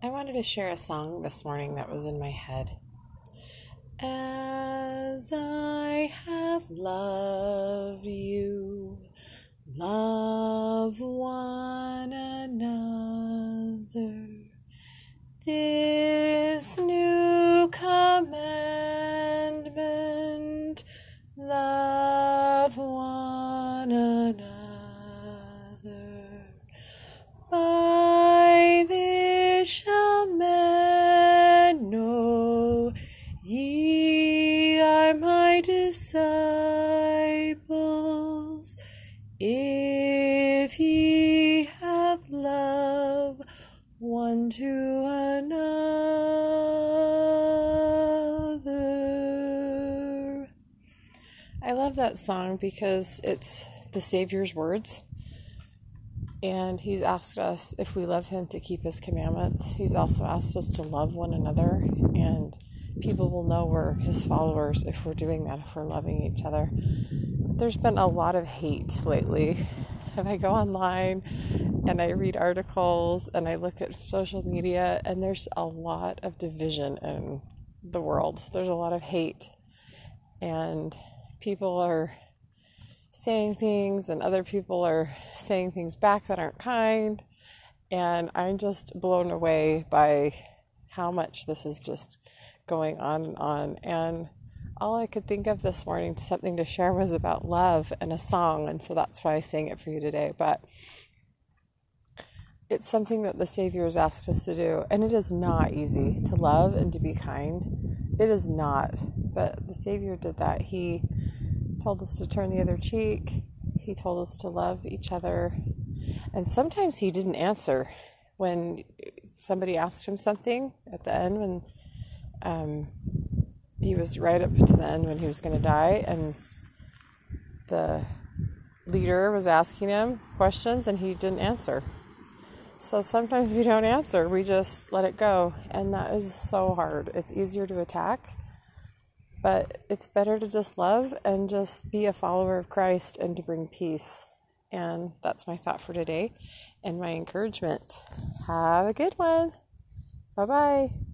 I wanted to share a song this morning that was in my head. As I have loved you, love one another. This new commandment, love one another. Disciples, if ye have love one to another. I love that song because it's the Savior's words and he's asked us if we love him to keep his commandments. He's also asked us to love one another, and people will know we're his followers if we're doing that, if we're loving each other. There's been a lot of hate lately. If I go online and I read articles and I look at social media, and there's a lot of division in the world, there's a lot of hate, and people are saying things and other people are saying things back that aren't kind. And I'm just blown away by how much this is just going on and on. And all I could think of this morning, something to share, was about love and a song. And so that's why I sang it for you today. But it's something that the Savior has asked us to do. And it is not easy to love and to be kind. It is not. But the Savior did that. He told us to turn the other cheek. He told us to love each other. And sometimes he didn't answer when somebody asked him something at the end when um, he was right up to the end when he was going to die and the leader was asking him questions and he didn't answer. So sometimes we don't answer, we just let it go. And that is so hard. It's easier to attack but it's better to just love and just be a follower of Christ and to bring peace. And that's my thought for today and my encouragement. Have a good one. Bye bye.